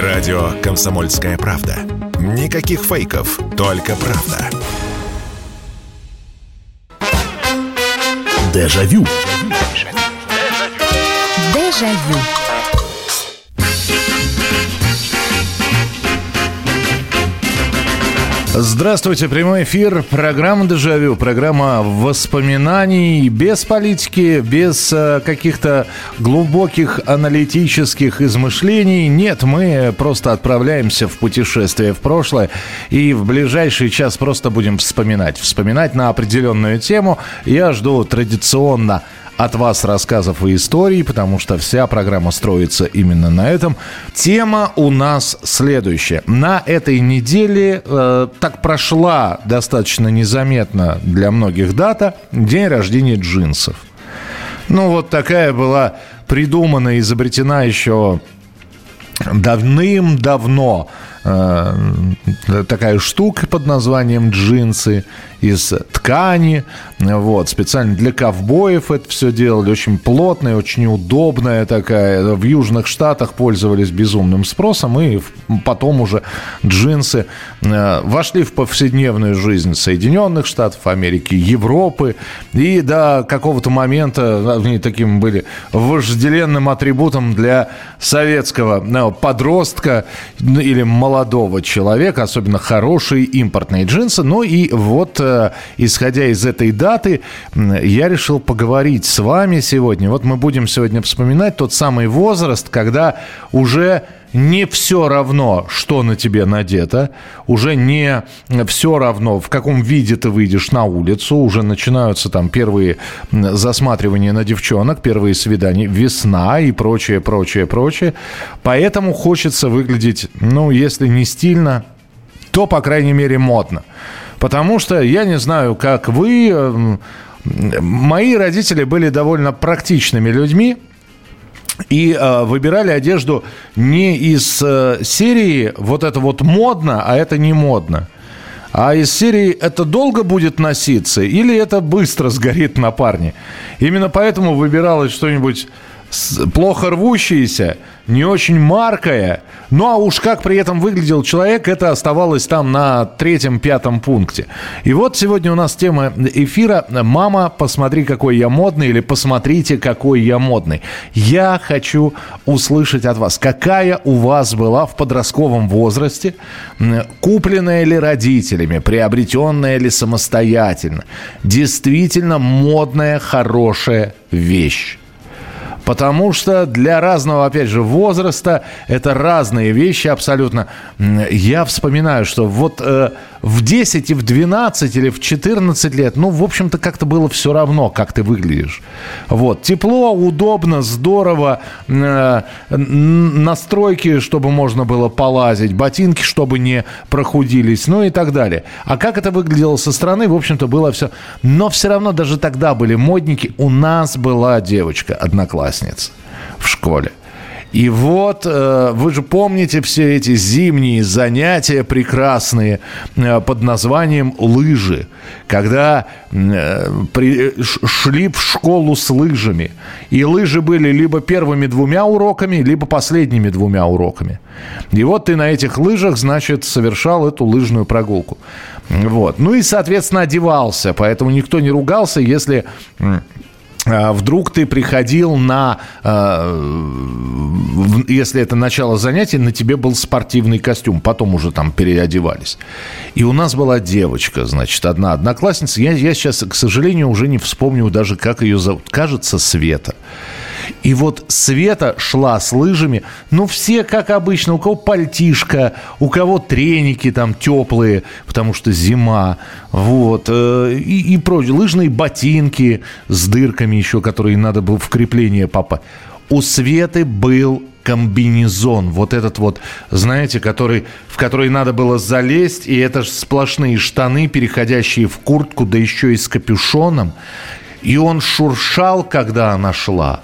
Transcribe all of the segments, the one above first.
Радио «Комсомольская правда». Никаких фейков, только правда. Дежавю. Дежавю. Здравствуйте, прямой эфир, программа «Дежавю», программа воспоминаний без политики, без э, каких-то глубоких аналитических измышлений. Нет, мы просто отправляемся в путешествие в прошлое и в ближайший час просто будем вспоминать. Вспоминать на определенную тему. Я жду традиционно от вас рассказов и историй, потому что вся программа строится именно на этом. Тема у нас следующая. На этой неделе э, так прошла достаточно незаметно для многих дата день рождения джинсов. Ну вот такая была придумана, изобретена еще давным-давно э, такая штука под названием джинсы из ткани. Вот, специально для ковбоев это все делали. Очень плотная, очень удобная такая. В Южных Штатах пользовались безумным спросом. И потом уже джинсы э, вошли в повседневную жизнь Соединенных Штатов Америки, Европы. И до какого-то момента они таким были вожделенным атрибутом для советского ну, подростка или молодого человека, особенно хорошие импортные джинсы. Ну и вот э, исходя из этой даты, я решил поговорить с вами сегодня. Вот мы будем сегодня вспоминать тот самый возраст, когда уже не все равно, что на тебе надето, уже не все равно, в каком виде ты выйдешь на улицу, уже начинаются там первые засматривания на девчонок, первые свидания, весна и прочее, прочее, прочее. Поэтому хочется выглядеть, ну, если не стильно, то, по крайней мере, модно. Потому что, я не знаю, как вы, эм, мои родители были довольно практичными людьми, и э, выбирали одежду не из э, серии вот это вот модно, а это не модно. А из серии это долго будет носиться или это быстро сгорит на парне. Именно поэтому выбиралось что-нибудь плохо рвущееся, не очень маркая. Ну а уж как при этом выглядел человек, это оставалось там на третьем-пятом пункте. И вот сегодня у нас тема эфира «Мама, посмотри, какой я модный» или «Посмотрите, какой я модный». Я хочу услышать от вас, какая у вас была в подростковом возрасте, купленная ли родителями, приобретенная ли самостоятельно, действительно модная, хорошая вещь. Потому что для разного, опять же, возраста это разные вещи абсолютно. Я вспоминаю, что вот э, в 10 и в 12 или в 14 лет, ну, в общем-то, как-то было все равно, как ты выглядишь. Вот. Тепло, удобно, здорово. Э, настройки, чтобы можно было полазить. Ботинки, чтобы не прохудились. Ну и так далее. А как это выглядело со стороны, в общем-то, было все. Но все равно даже тогда были модники. У нас была девочка, одноклассница в школе. И вот, э, вы же помните все эти зимние занятия прекрасные э, под названием лыжи, когда э, шли в школу с лыжами. И лыжи были либо первыми двумя уроками, либо последними двумя уроками. И вот ты на этих лыжах, значит, совершал эту лыжную прогулку. Вот. Ну и, соответственно, одевался. Поэтому никто не ругался, если вдруг ты приходил на, а, если это начало занятий, на тебе был спортивный костюм, потом уже там переодевались. И у нас была девочка, значит, одна одноклассница, я, я сейчас, к сожалению, уже не вспомню даже, как ее зовут, кажется, Света. И вот Света шла с лыжами, ну, все как обычно, у кого пальтишка, у кого треники там теплые, потому что зима, вот, э, и, и прочее, лыжные ботинки с дырками еще, которые надо было в крепление попасть. У Светы был комбинезон, вот этот вот, знаете, который, в который надо было залезть, и это же сплошные штаны, переходящие в куртку, да еще и с капюшоном. И он шуршал, когда она шла.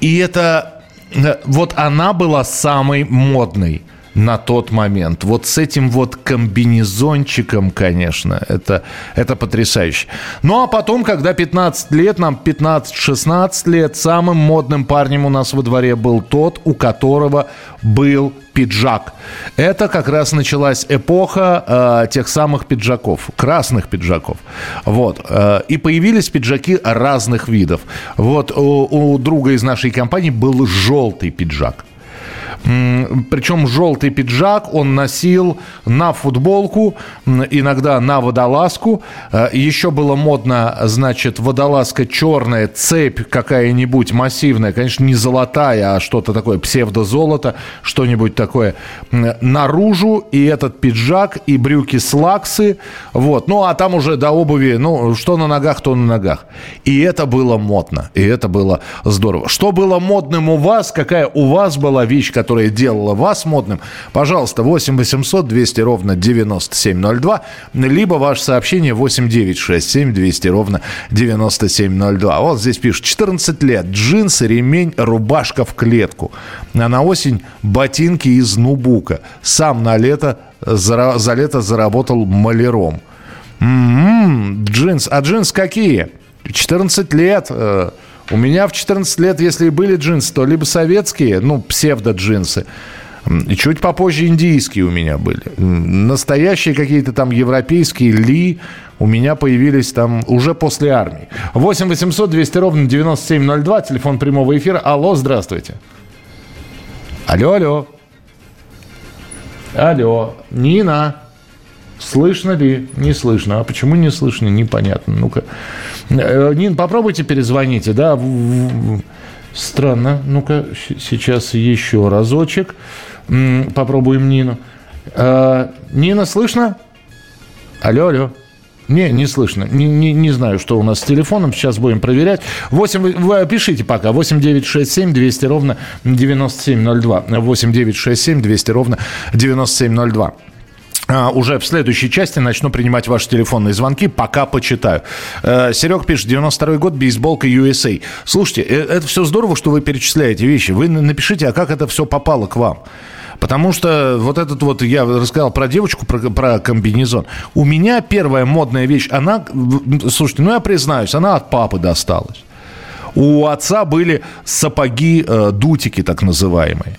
И это... Э, вот она была самой модной на тот момент. Вот с этим вот комбинезончиком, конечно, это, это потрясающе. Ну, а потом, когда 15 лет, нам 15-16 лет, самым модным парнем у нас во дворе был тот, у которого был пиджак. Это как раз началась эпоха э, тех самых пиджаков, красных пиджаков. Вот. Э, и появились пиджаки разных видов. Вот у, у друга из нашей компании был желтый пиджак. Причем желтый пиджак он носил на футболку, иногда на водолазку. Э, Еще было модно, значит, водолазка черная, цепь какая-нибудь массивная, конечно, не золотая, а что-то такое псевдозолото, что-нибудь такое наружу. И этот пиджак, и брюки слаксы. Вот. Ну, а там уже до обуви, ну, что на ногах, то на ногах. И это было модно. И это было здорово. Что было модным у вас? Какая у вас была вещь, которая делала вас модным, пожалуйста, 8 800 200 ровно 9702, либо ваше сообщение 8 9 6 7 200 ровно 9702. Вот здесь пишут, 14 лет, джинсы, ремень, рубашка в клетку. А на осень ботинки из нубука. Сам на лето, за, за лето заработал маляром. М-м-м, джинс. А джинс какие? 14 лет. Э, у меня в 14 лет, если были джинсы, то либо советские, ну, псевдо-джинсы, и чуть попозже индийские у меня были. Настоящие какие-то там европейские ли у меня появились там уже после армии. 8 800 200 ровно 9702, телефон прямого эфира. Алло, здравствуйте. Алло, алло. Алло, Нина. Слышно ли? Не слышно. А почему не слышно? Непонятно. Ну-ка. Э, Нин, попробуйте перезвоните, да? Странно. Ну-ка, сейчас еще разочек. Попробуем Нину. А, Нина, слышно? Алло, алло. Не, не слышно. Не, не, не знаю, что у нас с телефоном. Сейчас будем проверять. 8, вы пишите пока. 8 9 6 7 200 ровно 9702. 8 9 6 7 200 ровно 9702. А, уже в следующей части начну принимать ваши телефонные звонки, пока почитаю. Э, Серег пишет, 92 год, бейсболка USA. Слушайте, э, это все здорово, что вы перечисляете вещи. Вы напишите, а как это все попало к вам? Потому что вот этот вот, я рассказал про девочку, про, про комбинезон. У меня первая модная вещь, она, слушайте, ну я признаюсь, она от папы досталась. У отца были сапоги, э, так называемые.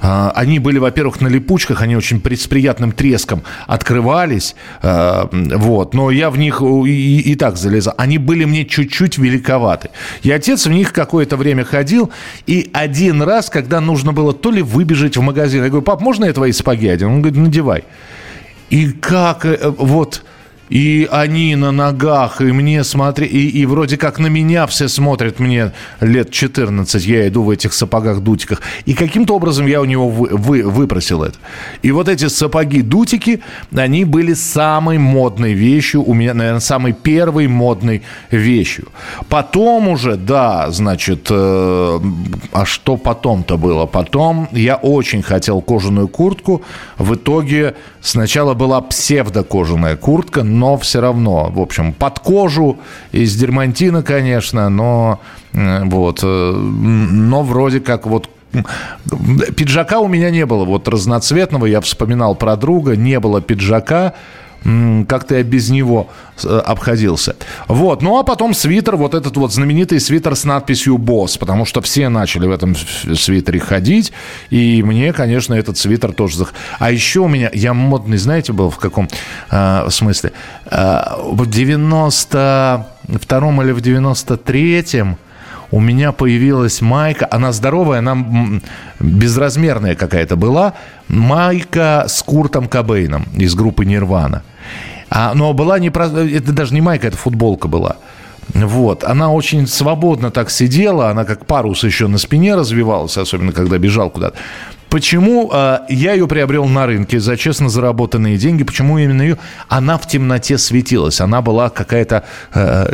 А, они были, во-первых, на липучках, они очень с приятным треском открывались, а, вот, но я в них и, и так залезал. Они были мне чуть-чуть великоваты. И отец в них какое-то время ходил, и один раз, когда нужно было то ли выбежать в магазин, я говорю, пап, можно я твои сапоги один? Он говорит, надевай. И как, э, вот, и они на ногах, и мне смотри, и, и вроде как на меня все смотрят, мне лет 14, я иду в этих сапогах-дутиках. И каким-то образом я у него вы, вы, выпросил это. И вот эти сапоги-дутики, они были самой модной вещью, у меня, наверное, самой первой модной вещью. Потом уже, да, значит, э, а что потом-то было? Потом я очень хотел кожаную куртку, в итоге сначала была псевдокожаная куртка, но все равно, в общем, под кожу из дермантина, конечно, но э, вот, э, но вроде как вот Пиджака у меня не было, вот разноцветного, я вспоминал про друга, не было пиджака, как-то я без него э, обходился. Вот. Ну, а потом свитер, вот этот вот знаменитый свитер с надписью «Босс», потому что все начали в этом свитере ходить, и мне, конечно, этот свитер тоже... Зах... А еще у меня, я модный, знаете, был в каком э, смысле? Э, в 92-м или в 93-м у меня появилась майка, она здоровая, она безразмерная какая-то была, майка с Куртом Кобейном из группы Нирвана. А, но была не... Это даже не майка, это футболка была. Вот. Она очень свободно так сидела, она как парус еще на спине развивалась, особенно когда бежал куда-то. Почему э, я ее приобрел на рынке за честно заработанные деньги? Почему именно ее? Она в темноте светилась. Она была какая-то э,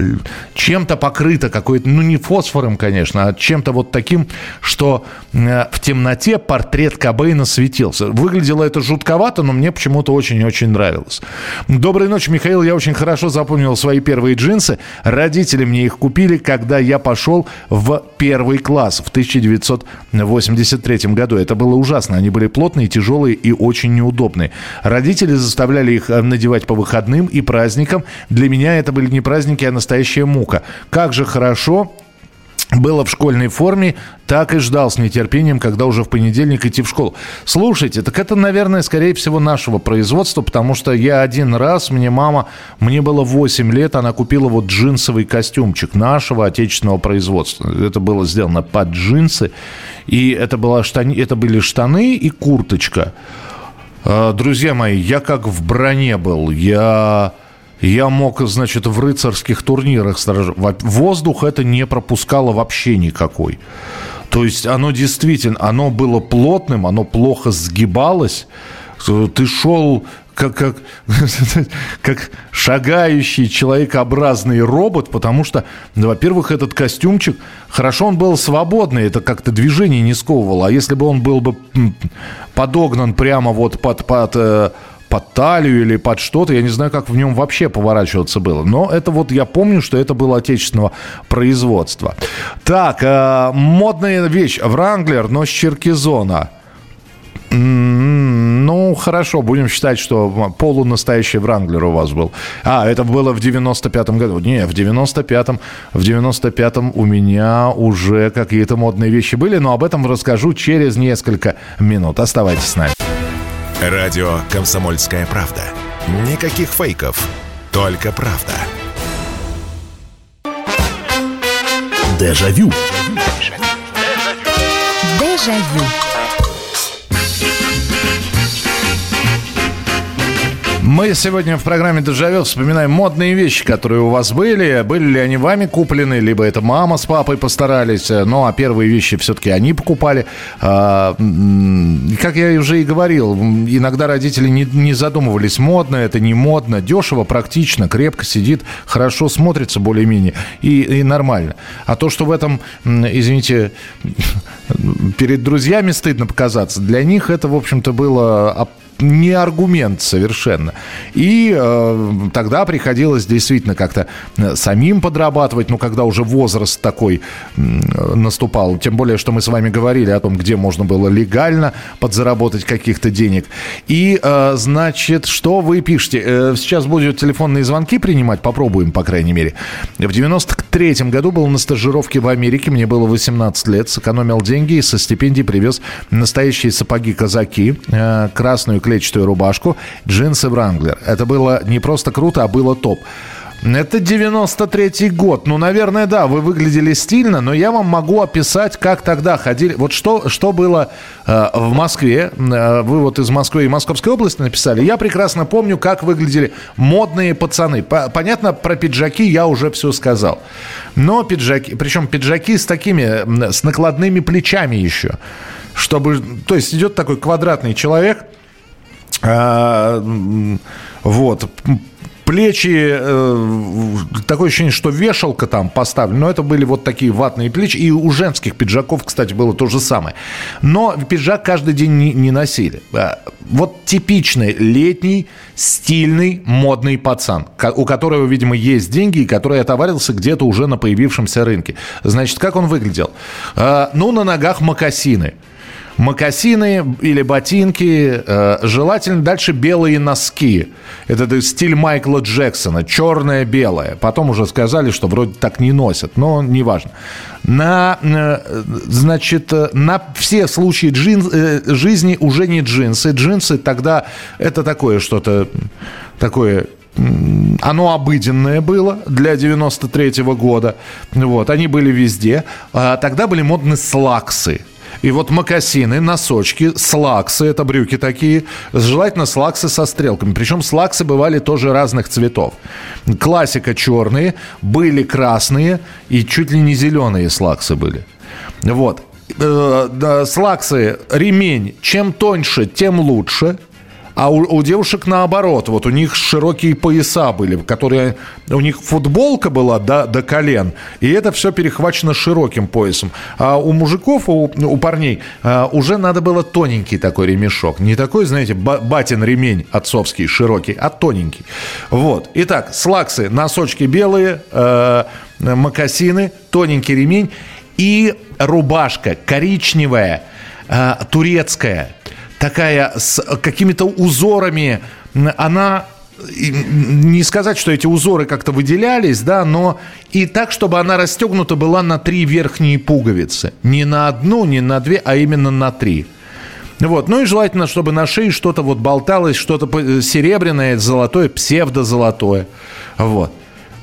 чем-то покрыта, какой-то, ну не фосфором, конечно, а чем-то вот таким, что э, в темноте портрет Кобейна светился. Выглядело это жутковато, но мне почему-то очень-очень нравилось. Доброй ночи, Михаил. Я очень хорошо запомнил свои первые джинсы. Родители мне их купили, когда я пошел в первый класс в 1983 году. Это было уже ужасно. Они были плотные, тяжелые и очень неудобные. Родители заставляли их э, надевать по выходным и праздникам. Для меня это были не праздники, а настоящая мука. Как же хорошо было в школьной форме, так и ждал с нетерпением, когда уже в понедельник идти в школу. Слушайте, так это, наверное, скорее всего, нашего производства, потому что я один раз, мне мама, мне было 8 лет, она купила вот джинсовый костюмчик нашего отечественного производства. Это было сделано под джинсы, и это, была штани, это были штаны и курточка. А, друзья мои, я как в броне был, я я мог, значит, в рыцарских турнирах сражаться. Воздух это не пропускало вообще никакой. То есть оно действительно, оно было плотным, оно плохо сгибалось. Ты шел как, как, как шагающий человекообразный робот, потому что, во-первых, этот костюмчик, хорошо он был свободный, это как-то движение не сковывало, а если бы он был бы подогнан прямо вот под, под э, под талию или под что-то. Я не знаю, как в нем вообще поворачиваться было. Но это вот я помню, что это было отечественного производства. Так, э, модная вещь. Вранглер, но с Черкизона. Ну, хорошо, будем считать, что полунастоящий Вранглер у вас был. А, это было в 95-м году. Не, в 95-м, в 95-м у меня уже какие-то модные вещи были, но об этом расскажу через несколько минут. Оставайтесь с нами. Радио «Комсомольская правда». Никаких фейков, только правда. Дежавю. Дежавю. Мы сегодня в программе «Дежавю» вспоминаем модные вещи, которые у вас были. Были ли они вами куплены, либо это мама с папой постарались. Ну, а первые вещи все-таки они покупали. А, как я уже и говорил, иногда родители не, задумывались, модно это, не модно, дешево, практично, крепко сидит, хорошо смотрится более-менее и, и нормально. А то, что в этом, извините, перед друзьями стыдно показаться, для них это, в общем-то, было не аргумент совершенно. И э, тогда приходилось действительно как-то э, самим подрабатывать, ну, когда уже возраст такой э, наступал. Тем более, что мы с вами говорили о том, где можно было легально подзаработать каких-то денег. И, э, значит, что вы пишете? Э, сейчас будут телефонные звонки принимать, попробуем, по крайней мере. В 93-м году был на стажировке в Америке, мне было 18 лет, сэкономил деньги и со стипендии привез настоящие сапоги-казаки, э, красную клетчатую рубашку, джинсы Вранглер. Это было не просто круто, а было топ. Это 93-й год. Ну, наверное, да, вы выглядели стильно, но я вам могу описать, как тогда ходили. Вот что, что было э, в Москве. Э, вы вот из Москвы и Московской области написали. Я прекрасно помню, как выглядели модные пацаны. Понятно, про пиджаки я уже все сказал. Но пиджаки, причем пиджаки с такими, с накладными плечами еще. Чтобы, то есть идет такой квадратный человек – а, вот плечи, э, такое ощущение, что вешалка там поставлена, но это были вот такие ватные плечи, и у женских пиджаков, кстати, было то же самое. Но пиджак каждый день не, не носили. А, вот типичный летний, стильный, модный пацан, у которого, видимо, есть деньги, и который отоварился где-то уже на появившемся рынке. Значит, как он выглядел? А, ну, на ногах мокасины – Макасины или ботинки, э, желательно дальше белые носки. Это стиль Майкла Джексона, черное-белое. Потом уже сказали, что вроде так не носят, но неважно. На, э, значит, э, на все случаи джин, э, жизни уже не джинсы. Джинсы тогда это такое что-то, такое оно обыденное было для 93 -го года. Вот, они были везде. А тогда были модны слаксы. И вот мокасины, носочки, слаксы, это брюки такие, желательно слаксы со стрелками. Причем слаксы бывали тоже разных цветов. Классика черные, были красные и чуть ли не зеленые слаксы были. Вот. Э, слаксы, ремень, чем тоньше, тем лучше – а у, у девушек наоборот, вот у них широкие пояса были, которые у них футболка была до, до колен, и это все перехвачено широким поясом. А у мужиков, у, у парней а, уже надо было тоненький такой ремешок. Не такой, знаете, батин ремень отцовский, широкий, а тоненький. Вот. Итак, слаксы, носочки белые, э, мокасины, тоненький ремень и рубашка коричневая – э, турецкая, такая с какими-то узорами, она не сказать, что эти узоры как-то выделялись, да, но и так, чтобы она расстегнута была на три верхние пуговицы. Не на одну, не на две, а именно на три. Вот. Ну и желательно, чтобы на шее что-то вот болталось, что-то серебряное, золотое, псевдозолотое. Вот.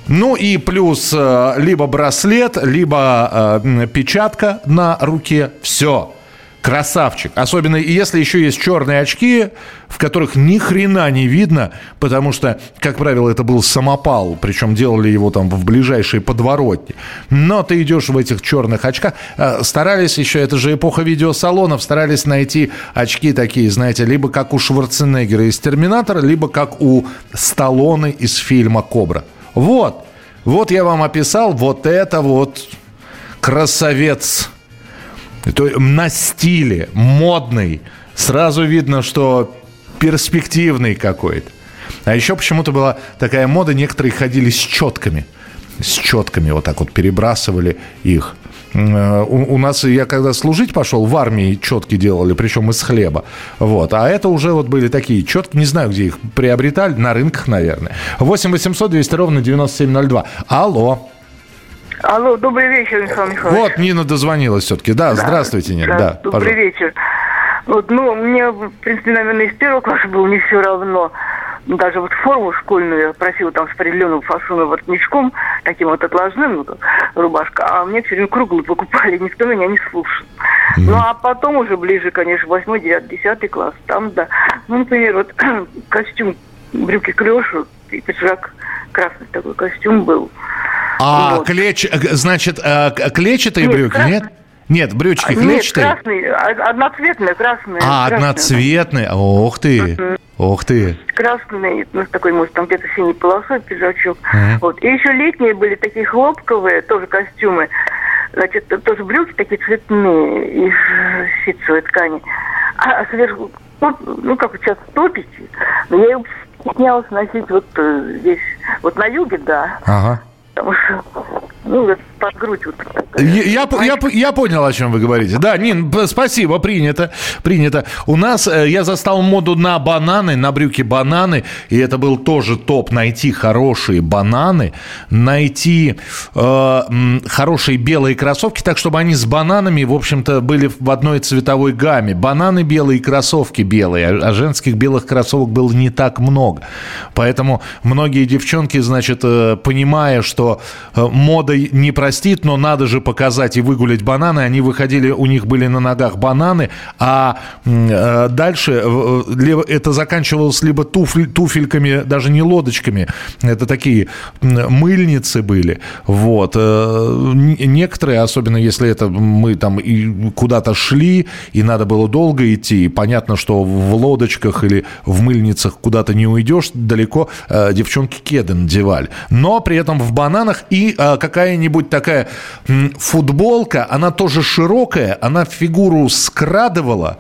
Ну и плюс э, либо браслет, либо э, печатка на руке. Все. Красавчик. Особенно если еще есть черные очки, в которых ни хрена не видно, потому что, как правило, это был самопал, причем делали его там в ближайшей подворотне. Но ты идешь в этих черных очках. Э, старались еще, это же эпоха видеосалонов, старались найти очки такие, знаете, либо как у Шварценеггера из «Терминатора», либо как у Сталлоне из фильма «Кобра». Вот. Вот я вам описал вот это вот красавец то, на стиле, модный. Сразу видно, что перспективный какой-то. А еще почему-то была такая мода, некоторые ходили с четками. С четками вот так вот перебрасывали их. Э, у, у нас, я когда служить пошел, в армии четки делали, причем из хлеба. Вот. А это уже вот были такие четки, не знаю, где их приобретали, на рынках, наверное. 8 800 200 ровно 9702. Алло. Алло, добрый вечер, Михаил Михайлович. Вот Нина дозвонилась все-таки. Да, да. здравствуйте, Нина. Да, добрый пожалуйста. вечер. Вот, ну, мне, в принципе, наверное, из первого класса было не все равно. Даже вот форму школьную я просила там с определенным фасоном воротничком, таким вот отложным, ну, рубашка, а мне все время круглый покупали, никто меня не слушал. Mm-hmm. Ну, а потом уже ближе, конечно, восьмой, девятый, десятый класс, там, да. Ну, например, вот костюм, брюки клешу и пиджак, красный такой костюм был. А вот. клеч, значит, э, клетчатые нет, брюки, красный. нет? Нет, брючки клетчатые? Нет, красные, одноцветные, красные. А, красные. одноцветные, ох ты, ох ты. Красный, ну, такой, может, там где-то синий полосой пиджачок. Вот. И еще летние были такие хлопковые, тоже костюмы. Значит, тоже брюки такие цветные, из ситцевой ткани. А сверху, ну, ну как сейчас топите, но я ее стеснялась носить вот э, здесь, вот на юге, да. Ага. Ну, под грудь вот я, я, я, я понял, о чем вы говорите. Да, Нин, спасибо, принято, принято. У нас, э, я застал моду на бананы, на брюки бананы, и это был тоже топ, найти хорошие бананы, найти э, хорошие белые кроссовки, так, чтобы они с бананами, в общем-то, были в одной цветовой гамме. Бананы белые, кроссовки белые, а, а женских белых кроссовок было не так много. Поэтому многие девчонки, значит, э, понимая, что э, мода не простит, но надо же показать и выгулять бананы. Они выходили, у них были на ногах бананы, а э, дальше э, это заканчивалось либо туфель, туфельками, даже не лодочками, это такие мыльницы были. Вот. Э, некоторые, особенно если это мы там куда-то шли, и надо было долго идти, и понятно, что в лодочках или в мыльницах куда-то не уйдешь далеко, э, девчонки кеды надевали. Но при этом в бананах и э, какая-нибудь такая футболка, она тоже широкая, она фигуру скрадывала.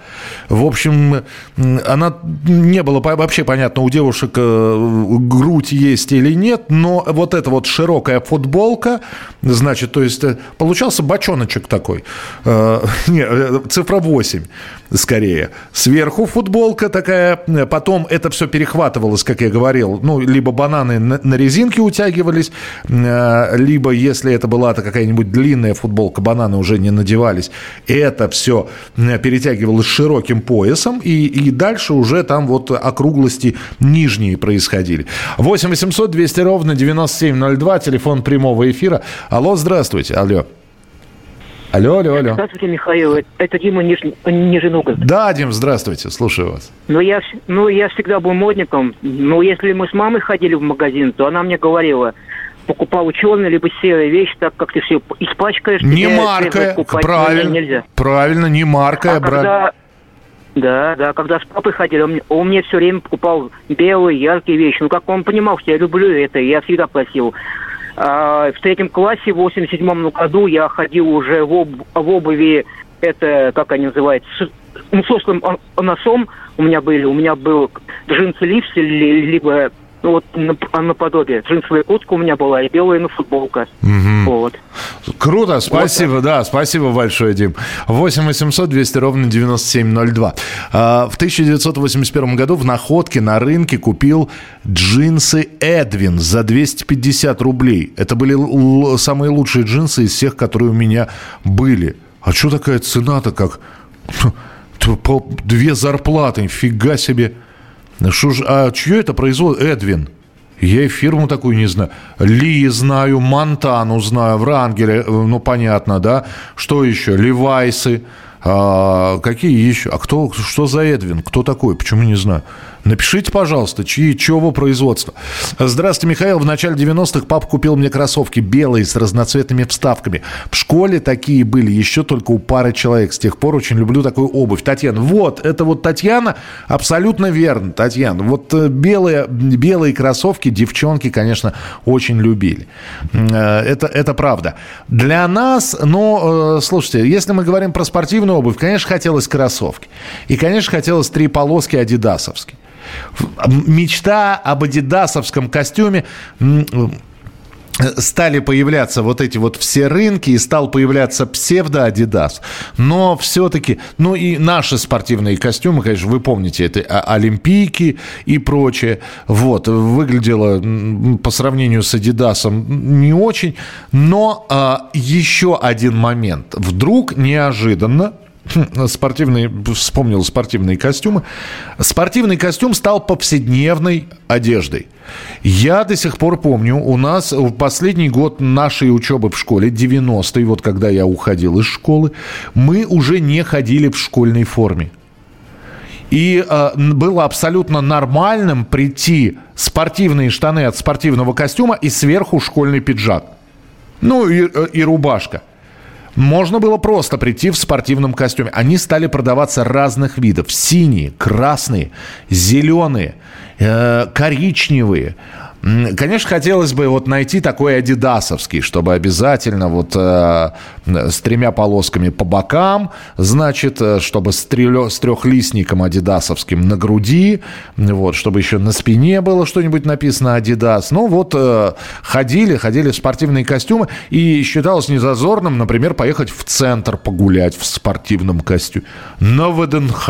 В общем, она не было вообще понятно, у девушек э, грудь есть или нет, но вот эта вот широкая футболка, значит, то есть э, получался бочоночек такой. Э, не, цифра 8 скорее. Сверху футболка такая, потом это все перехватывалось, как я говорил, ну, либо бананы на, на резинке утягивались, либо, если это была какая-нибудь длинная футболка, бананы уже не надевались. Это все перетягивалось широким поясом, и, и дальше уже там вот округлости нижние происходили. 8 800 200 ровно 9702, телефон прямого эфира. Алло, здравствуйте. Алло. Алло, алло, алло. Здравствуйте, Михаил. Это Дима Ниж... Нижний Новгород. Да, Дим, здравствуйте. Слушаю вас. Ну я, ну, я всегда был модником. Но если мы с мамой ходили в магазин, то она мне говорила, покупал черные либо серые вещи, так как ты все испачкаешь. Не маркая, правильно. Нельзя. Правильно, не маркая. А брать. когда... Да, да, когда с папой ходили, он, он мне все время покупал белые, яркие вещи. Ну, как он понимал, что я люблю это, я всегда просил. А, в третьем классе, в 87 году, я ходил уже в, об, в обуви, это, как они называются, с, ну, с острым носом у меня были. У меня был джинсы лифс, либо ну, вот на, наподобие. Джинсовая куртка у меня была и белая на футболка. Мгм. Вот. Круто, спасибо, да, спасибо большое, Дим. 8 800 200 ровно 9702. А, В 1981 году в Находке на рынке купил джинсы Эдвин за 250 рублей. Это были л- самые лучшие джинсы из всех, которые у меня были. А что такая цена-то как? Две зарплаты, фига себе. Что ж, а чье это производство? Эдвин. Я и фирму такую не знаю. Ли знаю, Монтану знаю, Врангеля, э, ну понятно, да. Что еще? Левайсы. А, какие еще? А кто, что за Эдвин? Кто такой? Почему не знаю? Напишите, пожалуйста, чьи, чего производства. Здравствуйте, Михаил. В начале 90-х папа купил мне кроссовки белые с разноцветными вставками. В школе такие были еще только у пары человек. С тех пор очень люблю такую обувь. Татьяна, вот, это вот Татьяна, абсолютно верно, Татьяна. Вот э, белые, белые кроссовки девчонки, конечно, очень любили. Э, Это, это правда. Для нас, ну, э, слушайте, если мы говорим про спортивную обувь, конечно, хотелось кроссовки. И, конечно, хотелось три полоски адидасовские. Мечта об адидасовском костюме стали появляться вот эти вот все рынки, и стал появляться псевдо-адидас. Но все-таки, ну и наши спортивные костюмы, конечно, вы помните, это Олимпийки и прочее. Вот, выглядело по сравнению с адидасом не очень. Но а, еще один момент. Вдруг неожиданно Спортивные, вспомнил спортивные костюмы. Спортивный костюм стал повседневной одеждой. Я до сих пор помню, у нас в последний год нашей учебы в школе, 90-й, вот когда я уходил из школы, мы уже не ходили в школьной форме. И э, было абсолютно нормальным прийти спортивные штаны от спортивного костюма и сверху школьный пиджак. Ну и, э, и рубашка. Можно было просто прийти в спортивном костюме. Они стали продаваться разных видов. Синие, красные, зеленые, э, коричневые. Конечно, хотелось бы вот найти такой адидасовский, чтобы обязательно вот э, с тремя полосками по бокам, значит, э, чтобы с, трелё- с трехлистником адидасовским на груди, вот, чтобы еще на спине было что-нибудь написано Адидас. Ну вот э, ходили, ходили в спортивные костюмы, и считалось незазорным, например, поехать в центр погулять в спортивном костюме. На ВДНХ.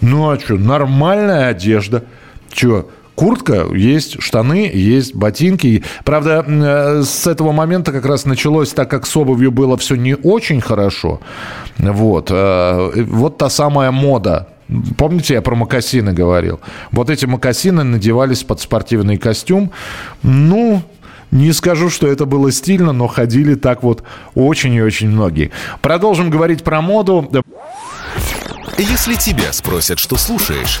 Ну а что, нормальная одежда. Че, куртка есть, штаны есть, ботинки. Правда, э, с этого момента как раз началось, так как с обувью было все не очень хорошо. Вот, э, вот та самая мода. Помните, я про мокасины говорил? Вот эти мокасины надевались под спортивный костюм. Ну, не скажу, что это было стильно, но ходили так вот очень и очень многие. Продолжим говорить про моду. Если тебя спросят, что слушаешь,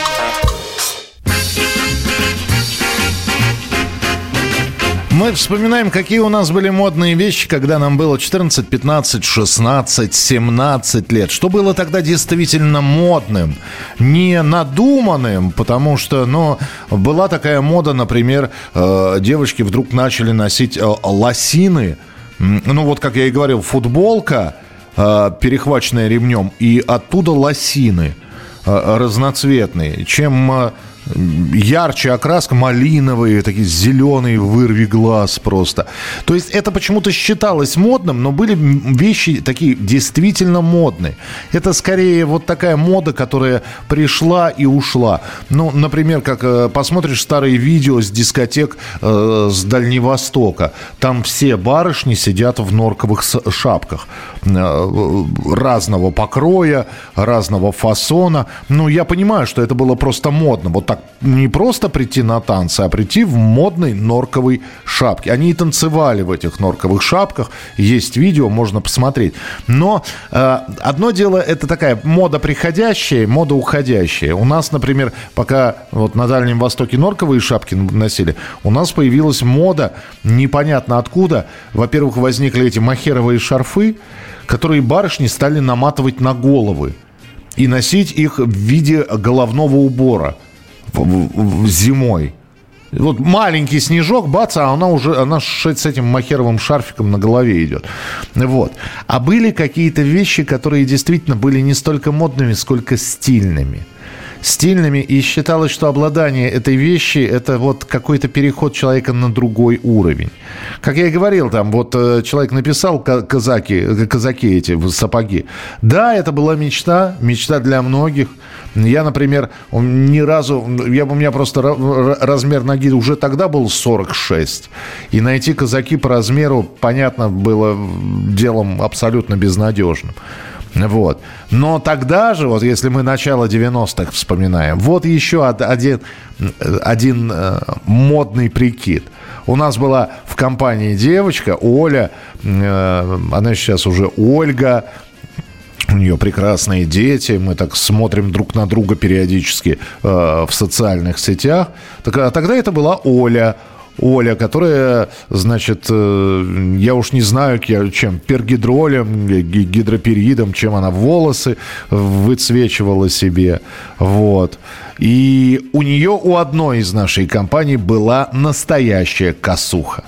Мы вспоминаем, какие у нас были модные вещи, когда нам было 14, 15, 16, 17 лет. Что было тогда действительно модным, не надуманным, потому что, ну, была такая мода, например, э, девочки вдруг начали носить э, лосины. Ну, вот, как я и говорил, футболка, э, перехваченная ремнем, и оттуда лосины разноцветные. Чем ярче окраска, малиновые, такие зеленые, вырви глаз просто. То есть это почему-то считалось модным, но были вещи такие действительно модные. Это скорее вот такая мода, которая пришла и ушла. Ну, например, как э, посмотришь старые видео с дискотек э, с Дальневостока. Там все барышни сидят в норковых шапках разного покроя, разного фасона. Ну, я понимаю, что это было просто модно. Вот так не просто прийти на танцы, а прийти в модной норковой шапке. Они и танцевали в этих норковых шапках. Есть видео, можно посмотреть. Но э, одно дело, это такая мода приходящая, мода уходящая. У нас, например, пока вот на Дальнем Востоке норковые шапки носили, у нас появилась мода непонятно откуда. Во-первых, возникли эти махеровые шарфы, которые барышни стали наматывать на головы. и носить их в виде головного убора зимой. Вот маленький снежок, бац, а она уже, она с этим махеровым шарфиком на голове идет. Вот. А были какие-то вещи, которые действительно были не столько модными, сколько стильными стильными, и считалось, что обладание этой вещи – это вот какой-то переход человека на другой уровень. Как я и говорил, там вот э, человек написал казаки, казаки эти сапоги. Да, это была мечта, мечта для многих – я, например, ни разу, я, у меня просто размер ноги уже тогда был 46. И найти казаки по размеру, понятно, было делом абсолютно безнадежным. Вот. Но тогда же, вот если мы начало 90-х вспоминаем, вот еще один, один э, модный прикид. У нас была в компании девочка, Оля, э, она сейчас уже Ольга, у нее прекрасные дети, мы так смотрим друг на друга периодически э, в социальных сетях. Так, а тогда это была Оля. Оля, которая, значит, э, я уж не знаю, чем, пергидролем, гидроперидом, чем она волосы выцвечивала себе. Вот. И у нее, у одной из нашей компаний была настоящая косуха.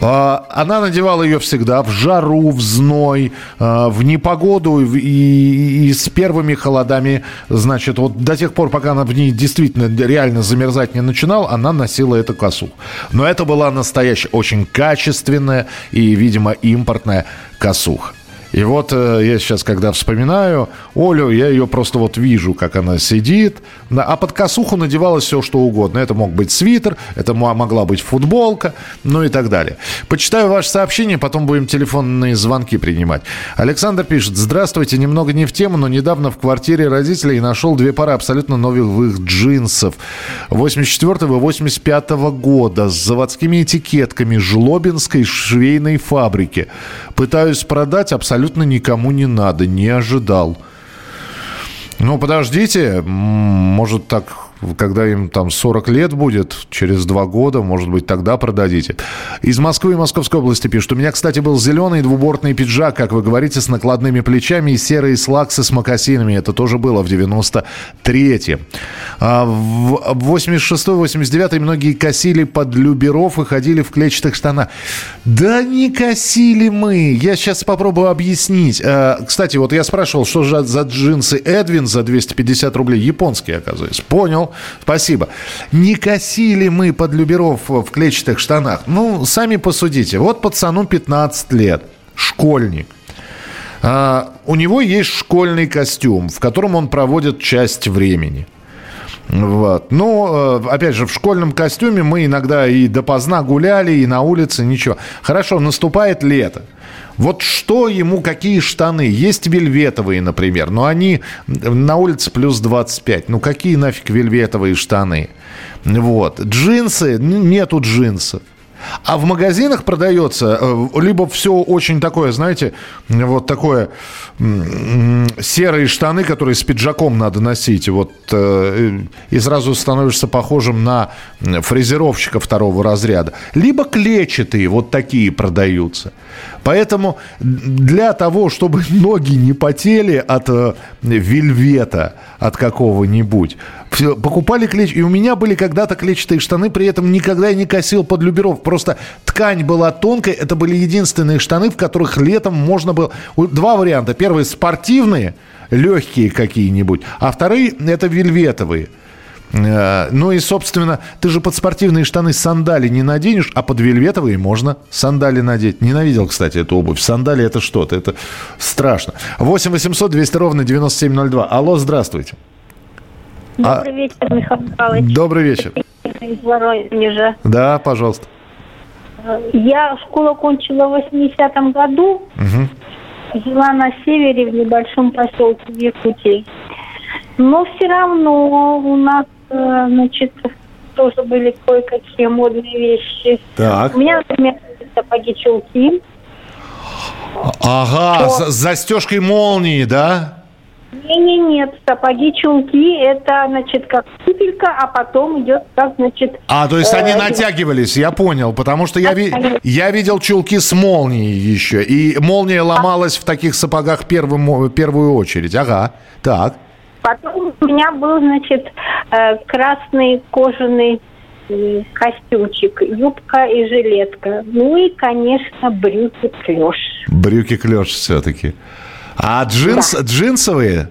А, она надевала ее всегда в жару, в зной, а, в непогоду и, и с первыми холодами. Значит, вот до тех пор, пока она в ней действительно реально замерзать не начинала, она носила эту косу. Но это была настоящая, очень качественная и, видимо, импортная косуха. И вот э, я сейчас, когда вспоминаю Олю, я ее просто вот вижу, как она сидит. А под косуху надевалось все, что угодно. Это мог быть свитер, это могла быть футболка, ну и так далее. Почитаю ваше сообщение, потом будем телефонные звонки принимать. Александр пишет. Здравствуйте, немного не в тему, но недавно в квартире родителей нашел две пары абсолютно новых джинсов. 84 и 85 года с заводскими этикетками Жлобинской швейной фабрики. Пытаюсь продать абсолютно абсолютно никому не надо, не ожидал. Ну, подождите, может так когда им там 40 лет будет, через два года, может быть, тогда продадите. Из Москвы и Московской области пишут. У меня, кстати, был зеленый двубортный пиджак, как вы говорите, с накладными плечами и серые слаксы с мокасинами. Это тоже было в 93-м. А в 86-89 многие косили под люберов и ходили в клетчатых штанах. Да не косили мы. Я сейчас попробую объяснить. А, кстати, вот я спрашивал, что же за джинсы Эдвин за 250 рублей. Японские, оказывается. Понял спасибо. Не косили мы под люберов в клетчатых штанах. Ну, сами посудите. Вот пацану 15 лет, школьник. А, у него есть школьный костюм, в котором он проводит часть времени. Вот. Но, э, опять же, в школьном костюме мы иногда и допоздна гуляли, и на улице, ничего. Хорошо, наступает лето. Вот что ему, какие штаны? Есть вельветовые, например, но они на улице плюс 25. Ну какие нафиг вельветовые штаны? Вот. Джинсы, нету джинсов. А в магазинах продается э, либо все очень такое, знаете, вот такое серые штаны, которые с пиджаком надо носить, вот э, и сразу становишься похожим на фрезеровщика второго разряда. Либо клетчатые, вот такие продаются. Поэтому для того, чтобы ноги не потели от э, вельвета, от какого-нибудь, покупали клетч... И у меня были когда-то клетчатые штаны, при этом никогда я не косил под люберов. Просто ткань была тонкой, это были единственные штаны, в которых летом можно было... Два варианта. Первый спортивные, легкие какие-нибудь, а вторые это вельветовые. Э, ну и, собственно, ты же под спортивные штаны сандали не наденешь, а под вельветовые можно сандали надеть. Ненавидел, кстати, эту обувь. Сандали это что-то, это страшно. 8 800 200 ровно 9702. Алло, здравствуйте. Добрый а... вечер, Михаил Михайлович. Добрый вечер. Из Воронежа. Да, пожалуйста. Я школу окончила в 80-м году. Угу. Жила на севере, в небольшом поселке в Якутии. Но все равно у нас, значит, тоже были кое-какие модные вещи. Так. У меня, например, сапоги-чулки. Ага, с застежкой молнии, да? Не, не, нет, сапоги, чулки, это, значит, как туфелька, а потом идет, как, значит... А, то есть они э, натягивались, я понял, потому что я, ви- я видел чулки с молнией еще, и молния ломалась в таких сапогах первым, первую очередь. Ага, так. Потом у меня был, значит, э, красный кожаный костюмчик, юбка и жилетка. Ну и, конечно, брюки клеш. Брюки клеш все-таки. А джинс, джинсовые?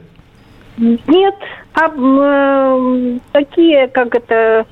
Нет, а м, такие, как это,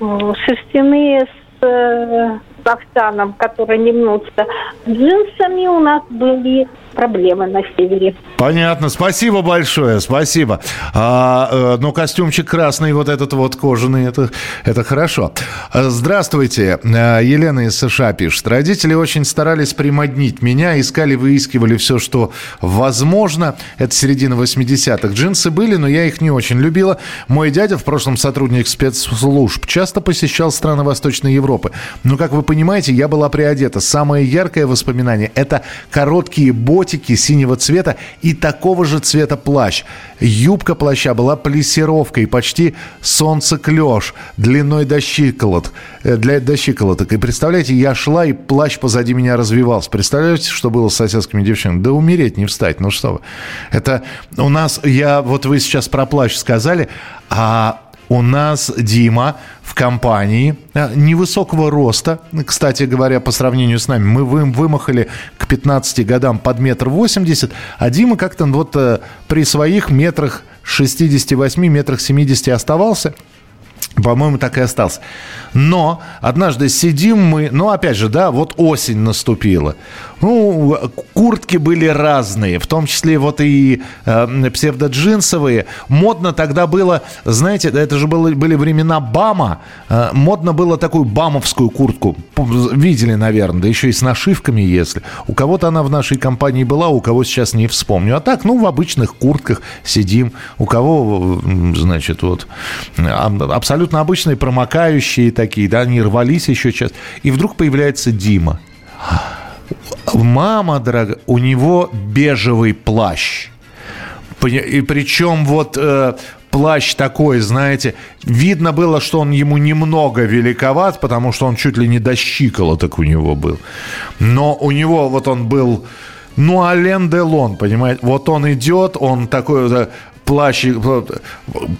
шерстяные с э, кафтаном, которые не мнутся. Джинсами у нас были проблемы на севере. Понятно, спасибо большое, спасибо. А, э, ну, костюмчик красный, вот этот вот кожаный, это, это хорошо. Здравствуйте, А, Елена из США пишет. Родители очень старались примоднить меня, искали, выискивали все, что возможно. Это середина 80-х. Джинсы были, но я их не очень любила. Мой дядя, в прошлом сотрудник спецслужб, часто посещал страны Восточной Европы. Но, как вы понимаете, я была приодета. Самое яркое воспоминание – это короткие ботики синего цвета и такого же цвета плащ. Юбка плаща была плессировкой, почти солнцеклеш, длиной до щиколот, э, для, до щиколоток. И представляете, я шла, и плащ позади меня развивался. Представляете, что было с соседскими девчонками? Да умереть не встать, ну что вы. Это у нас, я, вот вы сейчас про плащ сказали, а у нас Дима в компании э, невысокого роста, кстати говоря, по сравнению с нами. Мы вы- вымахали к 15 годам под метр восемьдесят, а Дима как-то вот э, при своих метрах 68, метрах 70 оставался. По-моему, так и остался. Но однажды сидим мы, ну, опять же, да, вот осень наступила. Ну, куртки были разные, в том числе вот и э, псевдоджинсовые. Модно тогда было, знаете, это же было, были времена БАМа, э, модно было такую бамовскую куртку. Видели, наверное, да еще и с нашивками, если. У кого-то она в нашей компании была, у кого сейчас не вспомню. А так, ну, в обычных куртках сидим. У кого, значит, вот абсолютно обычные промокающие такие, да, они рвались еще часто. И вдруг появляется Дима. Мама, дорогая, у него бежевый плащ. И причем вот э, плащ такой, знаете, видно было, что он ему немного великоват, потому что он чуть ли не до щиколоток у него был. Но у него вот он был, ну, Ален Делон, понимаете? Вот он идет, он такой вот, э, плащ, э,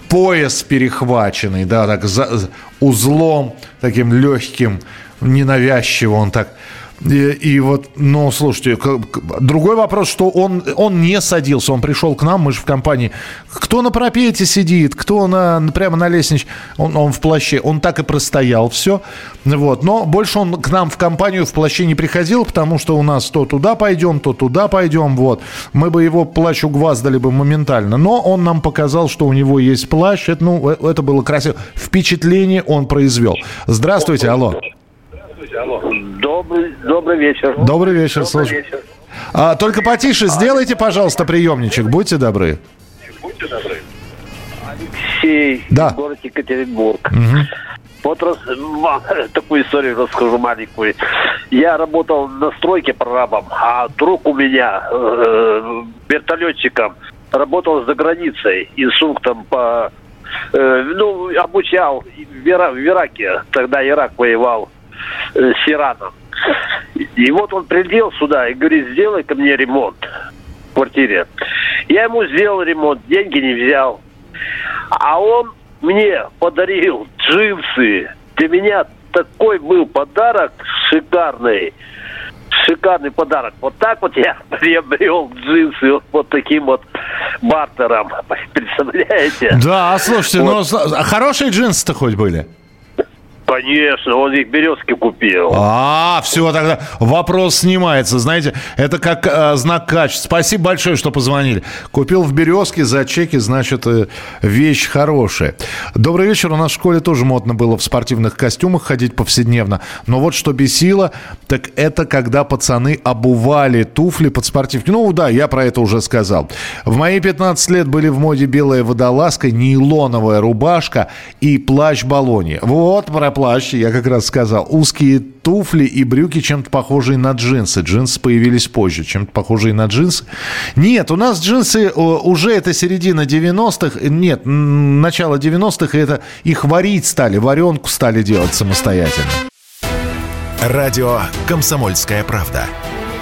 пояс перехваченный, да, так за- узлом таким легким, ненавязчиво он так и, и вот, ну, слушайте, другой вопрос, что он, он не садился, он пришел к нам, мы же в компании. Кто на пропете сидит, кто на, прямо на лестнице, он, он в плаще, он так и простоял, все. Вот. Но больше он к нам в компанию в плаще не приходил, потому что у нас то туда пойдем, то туда пойдем, вот. Мы бы его плащ угваздали бы моментально. Но он нам показал, что у него есть плащ, это, ну, э- это было красиво. Впечатление он произвел. Здравствуйте, алло. Добрый, добрый вечер. Добрый вечер, слушай. А, только потише сделайте, пожалуйста, приемничек, будьте добры. Алексей, Да. город Екатеринбург. Вот раз, такую историю расскажу маленькую. Я работал на стройке прорабом, а друг у меня э, вертолетчиком работал за границей, инструктором по... э, ну, обучал в, Ира- в Ираке, тогда Ирак воевал э, с Ираном. И вот он прилетел сюда и говорит, сделай ко мне ремонт в квартире. Я ему сделал ремонт, деньги не взял. А он мне подарил джинсы. Для меня такой был подарок шикарный. Шикарный подарок. Вот так вот я приобрел джинсы вот, вот таким вот бартером. Представляете? Да, слушайте, ну, с- а хорошие джинсы-то хоть были? Конечно, он их в березке купил. А, все, тогда вопрос снимается. Знаете, это как э, знак качества. Спасибо большое, что позвонили. Купил в «Березке» за чеки, значит, э, вещь хорошая. Добрый вечер. У нас в школе тоже модно было в спортивных костюмах ходить повседневно. Но вот что бесило, так это когда пацаны обували туфли под спортивки. Ну да, я про это уже сказал. В мои 15 лет были в моде белая водолазка, нейлоновая рубашка и плащ-баллоне. Вот про плащ, я как раз сказал. Узкие туфли и брюки чем-то похожие на джинсы. Джинсы появились позже, чем-то похожие на джинсы. Нет, у нас джинсы уже это середина 90-х. Нет, начало 90-х, и это их варить стали, варенку стали делать самостоятельно. Радио «Комсомольская правда».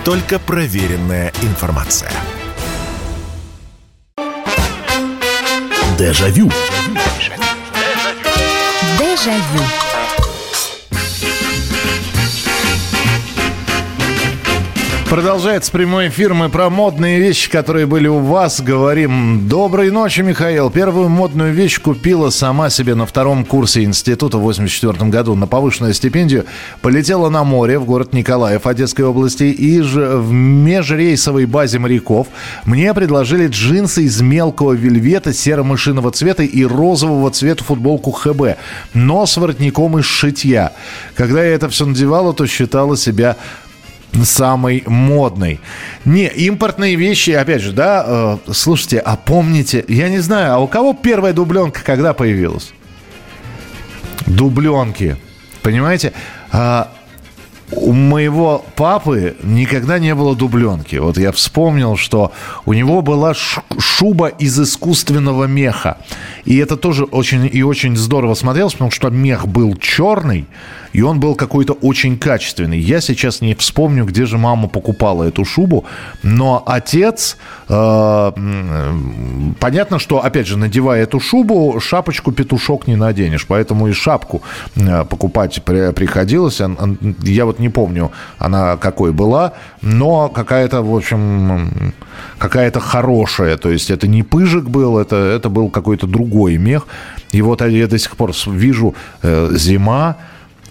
Только проверенная информация. Дежавю. Дежавю. Продолжается прямой эфир. Мы про модные вещи, которые были у вас, говорим. Доброй ночи, Михаил. Первую модную вещь купила сама себе на втором курсе института в 84 году на повышенную стипендию. Полетела на море в город Николаев Одесской области и же в межрейсовой базе моряков мне предложили джинсы из мелкого вельвета серо-мышиного цвета и розового цвета футболку ХБ, но с воротником из шитья. Когда я это все надевала, то считала себя самый модный. Не, импортные вещи, опять же, да, э, слушайте, а помните, я не знаю, а у кого первая дубленка когда появилась? Дубленки, понимаете? А, у моего папы никогда не было дубленки. Вот я вспомнил, что у него была шуба из искусственного меха. И это тоже очень и очень здорово смотрелось, потому что мех был черный, и он был какой-то очень качественный. Я сейчас не вспомню, где же мама покупала эту шубу, но отец, э, понятно, что, опять же, надевая эту шубу, шапочку петушок не наденешь, поэтому и шапку э, покупать при, приходилось. Я вот не помню, она какой была, но какая-то, в общем, какая-то хорошая, то есть это не пыжик был, это, это был какой-то другой мех. И вот я до сих пор вижу э, зима,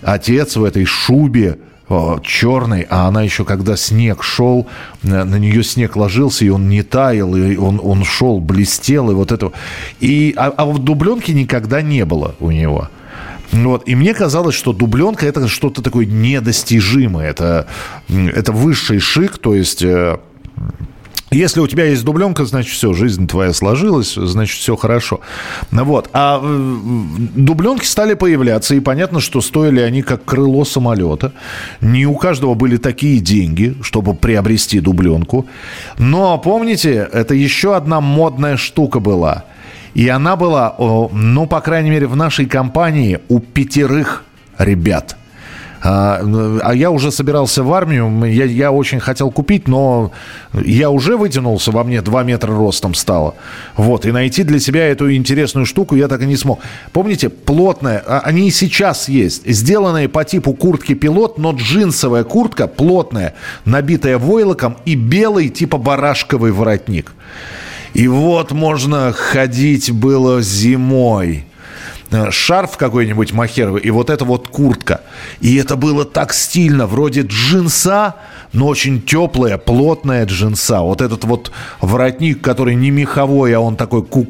отец в этой шубе, черный, а она еще, когда снег шел, на нее снег ложился, и он не таял, и он, он шел, блестел, и вот это. И, а, а вот дубленки никогда не было у него. Вот. И мне казалось, что дубленка это что-то такое недостижимое. Это, это высший шик, то есть э, если у тебя есть дубленка, значит, все, жизнь твоя сложилась, значит, все хорошо. Вот. А э, дубленки стали появляться, и понятно, что стоили они как крыло самолета. Не у каждого были такие деньги, чтобы приобрести дубленку. Но, помните, это еще одна модная штука была. И она была, ну, по крайней мере, в нашей компании у пятерых ребят – а, а я уже собирался в армию, я, я очень хотел купить, но я уже вытянулся, во мне 2 метра ростом стало. Вот, и найти для себя эту интересную штуку я так и не смог. Помните, плотная, а, они и сейчас есть, сделанные по типу куртки пилот, но джинсовая куртка плотная, набитая войлоком и белый типа барашковый воротник. И вот можно ходить было зимой шарф какой-нибудь махеровый и вот эта вот куртка. И это было так стильно, вроде джинса, но очень теплая, плотная джинса. Вот этот вот воротник, который не меховой, а он такой ку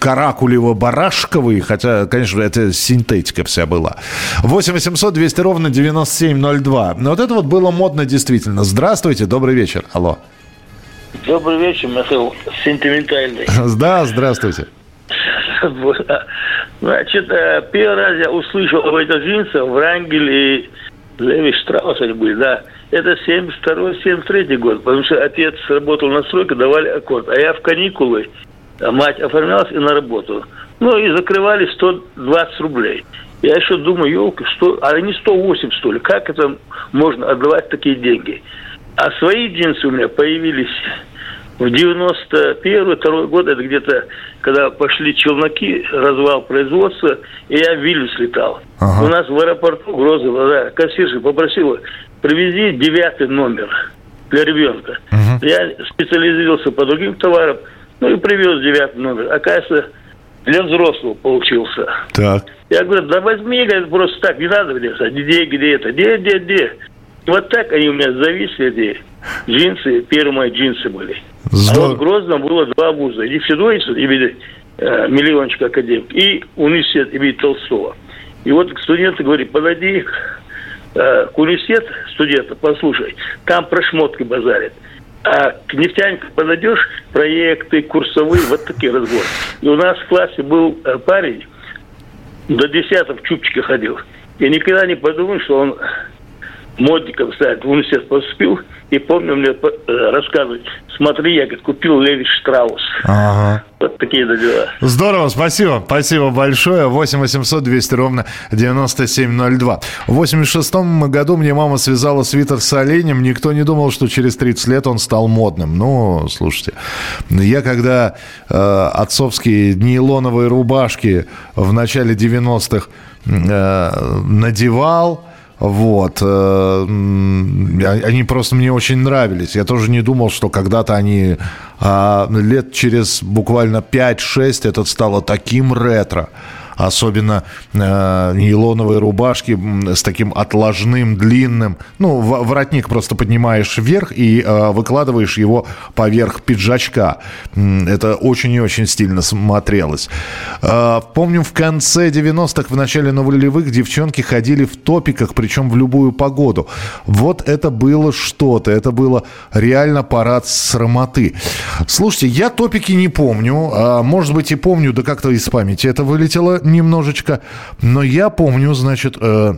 каракулево-барашковый, хотя, конечно, это синтетика вся была. 8 800 200 ровно 9702. Но вот это вот было модно действительно. Здравствуйте, добрый вечер. Алло. Добрый вечер, Михаил. Сентиментальный. Да, здравствуйте. Значит, э, первый раз я услышал об этих джинсах Врангель и Леви Штраус они были, да. Это 72-73 год, потому что отец работал на стройке, давали аккорд. А я в каникулы, а мать оформлялась и на работу. Ну и закрывали 120 рублей. Я еще думаю, елка, что, а они 108 что ли? Как это можно отдавать такие деньги? А свои джинсы у меня появились в 91 второй год, это где-то, когда пошли челноки, развал производства, и я в Вильнюс летал. Ага. У нас в аэропорту Грозного, да, кассирша попросила, привези девятый номер для ребенка. Угу. Я специализировался по другим товарам, ну и привез девятый номер. Оказывается, для взрослого получился. Так. Я говорю, да возьми, говорит, просто так, не надо мне, где, где это, где, где, где. Вот так они у меня зависли, эти джинсы, первые мои джинсы были. Здорово. А вот в Грозном было два вуза. И Федорица, имени э, Миллиончик академик, и университет имени Толстого. И вот студенты говорят, подойди э, к университету студента, послушай, там про шмотки базарят. А к нефтянику подойдешь, проекты, курсовые, вот такие разговоры. И у нас в классе был э, парень, до десятого в чупчике ходил. И никогда не подумал, что он модником станет. В университет поступил. И помню, мне э, рассказывать, смотри, я говорит, купил Леви Штраус. Ага. Вот такие дела. Здорово, спасибо. Спасибо большое. 8 800 200 ровно 9702. В 86 году мне мама связала свитер с оленем. Никто не думал, что через 30 лет он стал модным. Ну, слушайте, я когда э, отцовские нейлоновые рубашки в начале 90-х э, надевал, вот. Э, они просто мне очень нравились. Я тоже не думал, что когда-то они а лет через буквально 5-6 этот стало таким ретро особенно э, нейлоновые рубашки с таким отложным, длинным. Ну, воротник просто поднимаешь вверх и э, выкладываешь его поверх пиджачка. Это очень и очень стильно смотрелось. Э, помню, в конце 90-х, в начале нулевых девчонки ходили в топиках, причем в любую погоду. Вот это было что-то. Это было реально парад срамоты. Слушайте, я топики не помню. А, может быть, и помню, да как-то из памяти это вылетело немножечко. Но я помню, значит... Э,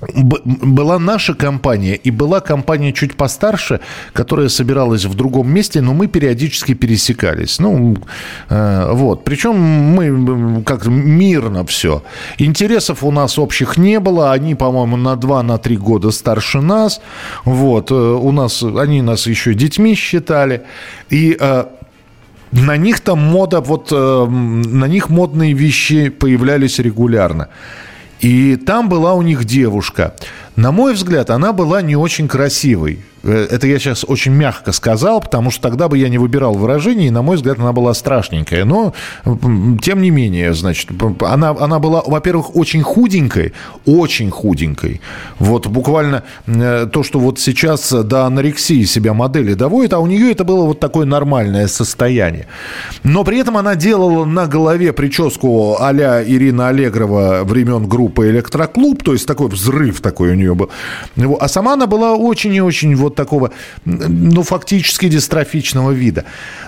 была наша компания и была компания чуть постарше, которая собиралась в другом месте, но мы периодически пересекались. Ну, э, вот. Причем мы как мирно все. Интересов у нас общих не было. Они, по-моему, на 2-3 на года старше нас. Вот. Э, у нас, они нас еще детьми считали. И э, на них там мода, вот э, на них модные вещи появлялись регулярно. И там была у них девушка. На мой взгляд, она была не очень красивой. Э, это я сейчас очень мягко сказал, потому что тогда бы я не выбирал выражение, и, на мой взгляд, она была страшненькая. Но, тем не менее, значит, она, она была, во-первых, очень худенькой, очень худенькой. Вот буквально э, то, что вот сейчас до анорексии себя модели доводит, а у нее это было вот такое нормальное состояние. Но при этом она делала на голове прическу а-ля Ирина Аллегрова времен группы «Электроклуб», то есть такой взрыв такой у нее был. А сама она была очень и очень вот такого, ну, фактически дистрофичного вида.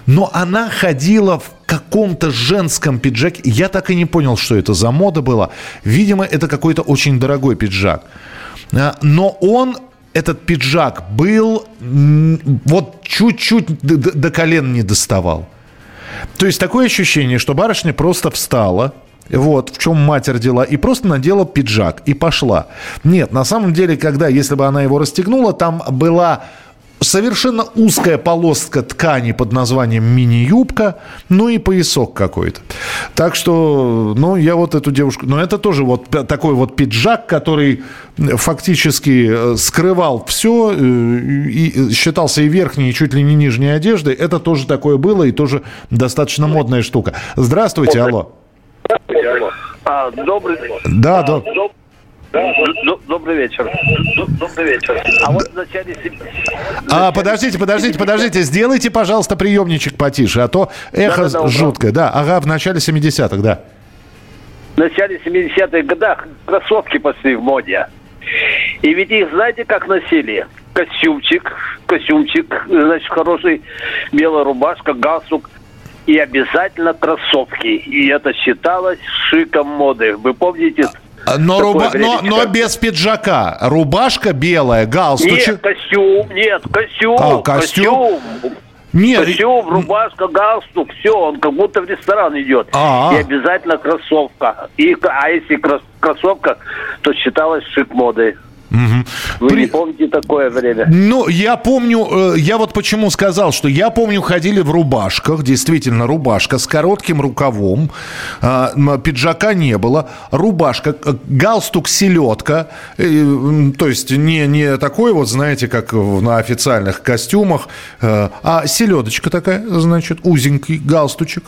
Но она ходила в каком-то женском пиджаке. Я так и не понял, что это за мода была. Видимо, это какой-то очень дорогой пиджак. А, но он этот пиджак был вот чуть-чуть до колен не доставал. То есть такое ощущение, что барышня просто встала, вот, в чем мать родила, и просто надела пиджак и пошла. Нет, на самом деле, когда, если бы она его расстегнула, там была совершенно узкая полоска ткани под названием мини-юбка, ну и поясок какой-то. Так что, ну, я вот эту девушку... Но это тоже вот такой вот пиджак, который фактически э, скрывал все, э, и считался и верхней, и чуть ли не нижней одеждой. Это тоже такое было, и тоже достаточно модная штука. Здравствуйте, алло. А, добрый... Да, а, да. Доб... Добрый вечер. Добрый вечер. А вот в начале... А, подождите, подождите, подождите. Сделайте, пожалуйста, приемничек потише, а то эхо да, да, да, жуткое. Да, ага, в начале 70-х, да. В начале 70-х годах кроссовки пошли в моде. И ведь их знаете, как носили? Костюмчик, костюмчик, значит, хороший, белая рубашка, галстук – и обязательно кроссовки. И это считалось шиком моды. Вы помните? А, но, руба... но, но без пиджака. Рубашка белая, галстучек. Нет, костюм, нет, костюм. А, костюм. костюм. Нет. Костюм, рубашка, галстук, все, он как будто в ресторан идет. А-а. И обязательно кроссовка. И, а если кроссовка, то считалось шик модой. Угу. Вы При... не помните такое время? Ну, я помню, э, я вот почему сказал, что я помню, ходили в рубашках, действительно, рубашка с коротким рукавом, а, пиджака не было, рубашка, э, галстук селедка, э, то есть не, не такой вот, знаете, как на официальных костюмах, а селедочка такая, значит, узенький галстучек,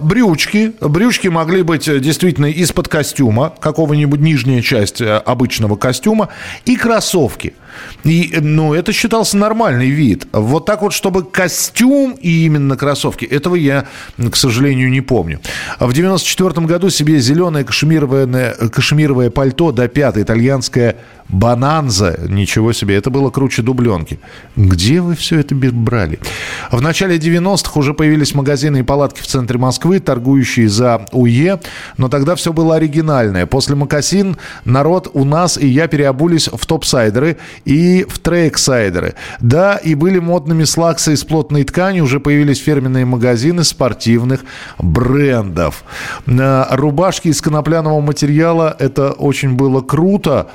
брючки, брючки могли быть действительно из-под костюма, какого-нибудь нижняя часть обычного костюма, и кроссовки. И, ну, это считался нормальный вид. Вот так вот, чтобы костюм и именно кроссовки, этого я, к сожалению, не помню. В 94 году себе зеленое кашемировое, кашемировое пальто до пятой, итальянское Бананза, ничего себе, это было круче дубленки. Где вы все это брали? В начале 90-х уже появились магазины и палатки в центре Москвы, торгующие за УЕ, но тогда все было оригинальное. После Макасин народ у нас и я переобулись в топсайдеры и в трейксайдеры. Да, и были модными слаксы из плотной ткани, уже появились фирменные магазины спортивных брендов. Рубашки из конопляного материала, это очень было круто.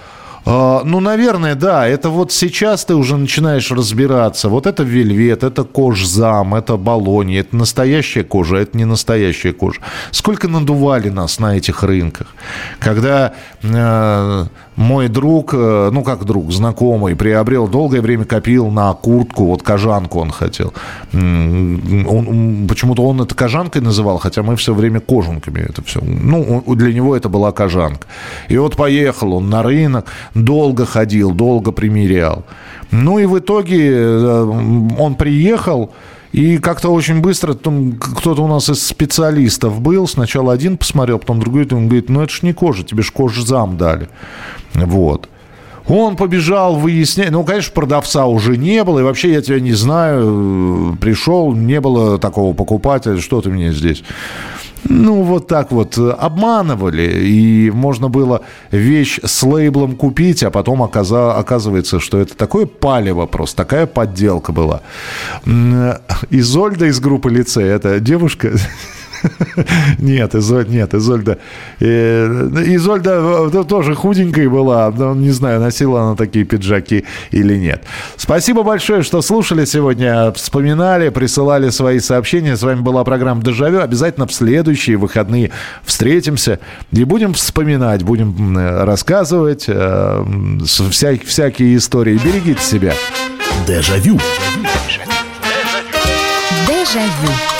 А, ну, наверное, да. Это вот сейчас ты уже начинаешь разбираться. Вот это вельвет, это кожзам, это балони, это настоящая кожа, это не настоящая кожа. Сколько надували нас на этих рынках, когда э, мой друг, э, ну как друг, знакомый, приобрел, долгое время копил на куртку, вот кожанку он хотел. Он, почему-то он это кожанкой называл, хотя мы все время кожанками это все. Ну, для него это была кожанка. И вот поехал он на рынок, долго ходил, долго примерял. Ну и в итоге э, он приехал, и как-то очень быстро кто-то у нас из специалистов был. Сначала один посмотрел, потом другой. Он говорит, ну это ж не кожа, тебе ж кожзам дали. Вот. Он побежал выяснять. Ну, конечно, продавца уже не было. И вообще я тебя не знаю. Пришел, не было такого покупателя. Что ты мне здесь? Ну, вот так вот обманывали. И можно было вещь с лейблом купить, а потом оказа, оказывается, что это такое палево просто, такая подделка была. Изольда из группы лицея, это девушка, Нет, Изольда, нет, Изольда. Э, Изольда э, тоже худенькая была. Не знаю, носила она такие пиджаки или нет. Спасибо большое, что слушали сегодня, вспоминали, присылали свои сообщения. С вами была программа «Дежавю». Обязательно в следующие выходные встретимся и будем вспоминать, будем рассказывать э, вся, всякие истории. Берегите себя. Дежавю. Дежавю.